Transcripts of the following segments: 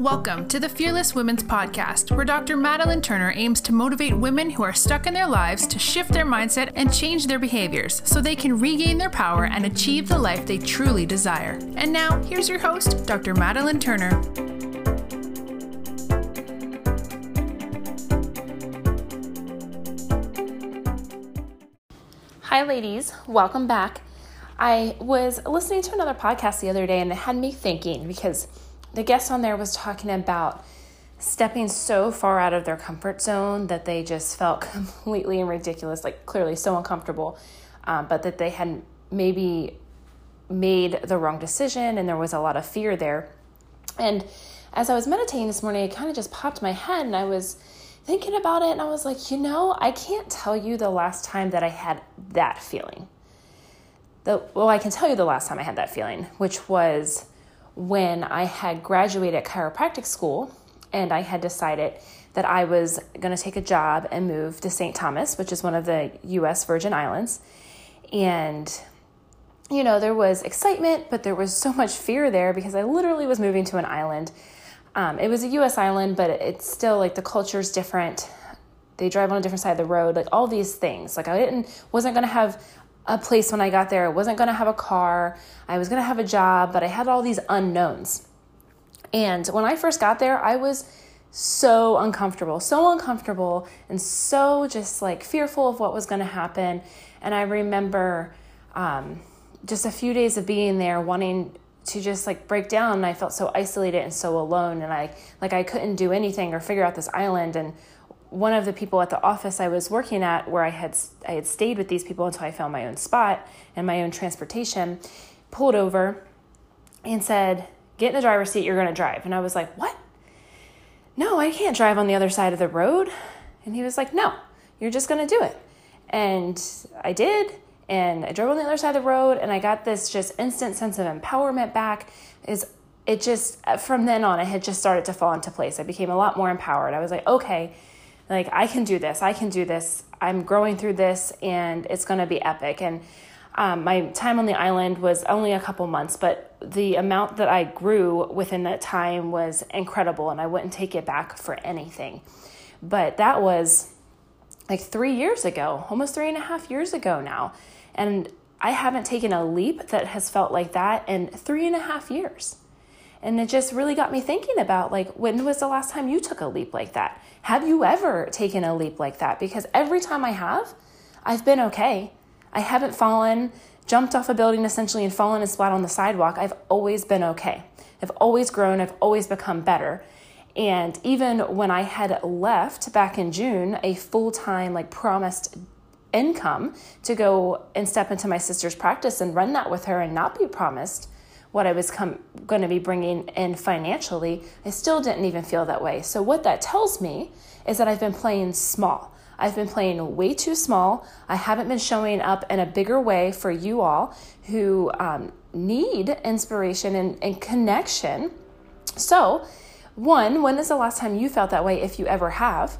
Welcome to the Fearless Women's Podcast, where Dr. Madeline Turner aims to motivate women who are stuck in their lives to shift their mindset and change their behaviors so they can regain their power and achieve the life they truly desire. And now, here's your host, Dr. Madeline Turner. Hi, ladies. Welcome back. I was listening to another podcast the other day and it had me thinking because the guest on there was talking about stepping so far out of their comfort zone that they just felt completely and ridiculous, like clearly so uncomfortable, um, but that they had maybe made the wrong decision and there was a lot of fear there. And as I was meditating this morning, it kind of just popped my head and I was thinking about it and I was like, you know, I can't tell you the last time that I had that feeling. The, well, I can tell you the last time I had that feeling, which was when I had graduated chiropractic school and I had decided that I was going to take a job and move to St. Thomas, which is one of the US Virgin Islands. And, you know, there was excitement, but there was so much fear there because I literally was moving to an island. Um, it was a US island, but it's still like the culture is different. They drive on a different side of the road, like all these things. Like I didn't wasn't gonna have a place when I got there. I wasn't going to have a car. I was going to have a job, but I had all these unknowns. And when I first got there, I was so uncomfortable, so uncomfortable, and so just like fearful of what was going to happen. And I remember um, just a few days of being there, wanting to just like break down. And I felt so isolated and so alone, and I like I couldn't do anything or figure out this island. And one of the people at the office I was working at, where I had I had stayed with these people until I found my own spot and my own transportation, pulled over and said, "Get in the driver's seat. You're going to drive." And I was like, "What? No, I can't drive on the other side of the road." And he was like, "No, you're just going to do it." And I did, and I drove on the other side of the road, and I got this just instant sense of empowerment back. Is it just from then on, it had just started to fall into place. I became a lot more empowered. I was like, okay like i can do this i can do this i'm growing through this and it's going to be epic. And um, my time on the island was only a couple months but the amount that i grew within that time was incredible and i wouldn't take it back for anything. But that was like three years ago almost three and a half years ago now. And i haven't taken a leap that has felt like that in three and a half years and it just really got me thinking about like, when was the last time you took a leap like that? Have you ever taken a leap like that? Because every time I have, I've been okay. I haven't fallen, jumped off a building essentially and fallen and splat on the sidewalk. I've always been okay. I've always grown, I've always become better. And even when I had left back in June, a full time, like promised income to go and step into my sister's practice and run that with her and not be promised what I was com- going to be bringing in financially, I still didn't even feel that way. So, what that tells me is that I've been playing small. I've been playing way too small. I haven't been showing up in a bigger way for you all who um, need inspiration and, and connection. So, one, when is the last time you felt that way, if you ever have?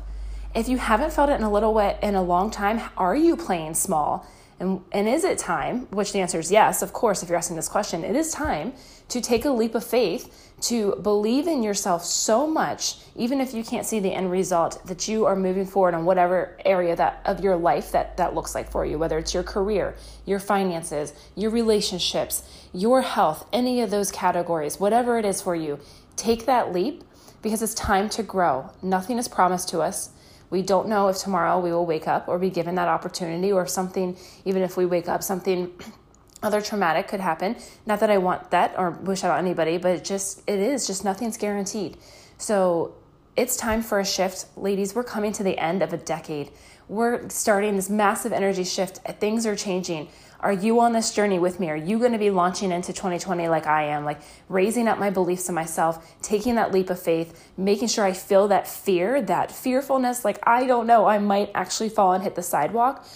If you haven't felt it in a little way in a long time, are you playing small? And, and is it time, which the answer is yes, of course, if you're asking this question, it is time to take a leap of faith, to believe in yourself so much, even if you can't see the end result, that you are moving forward on whatever area that of your life that that looks like for you, whether it's your career, your finances, your relationships, your health, any of those categories, whatever it is for you, take that leap because it's time to grow. Nothing is promised to us. We don't know if tomorrow we will wake up or be given that opportunity, or if something, even if we wake up, something other traumatic could happen. Not that I want that or wish out anybody, but it just, it is just nothing's guaranteed. So it's time for a shift. Ladies, we're coming to the end of a decade. We're starting this massive energy shift. Things are changing. Are you on this journey with me? Are you going to be launching into 2020 like I am, like raising up my beliefs in myself, taking that leap of faith, making sure I feel that fear, that fearfulness, like I don't know, I might actually fall and hit the sidewalk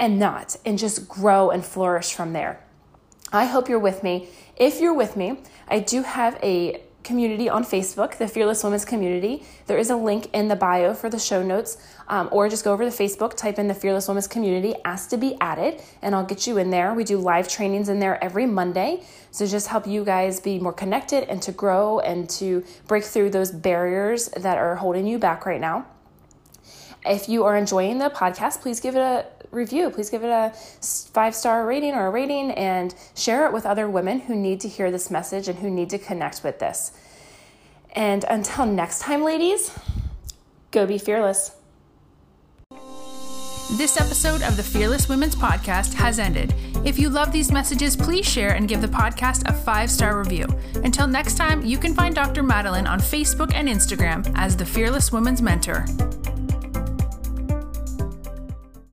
and not, and just grow and flourish from there. I hope you're with me. If you're with me, I do have a community on Facebook, the Fearless Women's Community. There is a link in the bio for the show notes, um, or just go over to Facebook, type in the Fearless Women's Community, ask to be added, and I'll get you in there. We do live trainings in there every Monday, so just help you guys be more connected and to grow and to break through those barriers that are holding you back right now. If you are enjoying the podcast, please give it a review. Please give it a five star rating or a rating and share it with other women who need to hear this message and who need to connect with this. And until next time, ladies, go be fearless. This episode of the Fearless Women's Podcast has ended. If you love these messages, please share and give the podcast a five star review. Until next time, you can find Dr. Madeline on Facebook and Instagram as the Fearless Women's Mentor.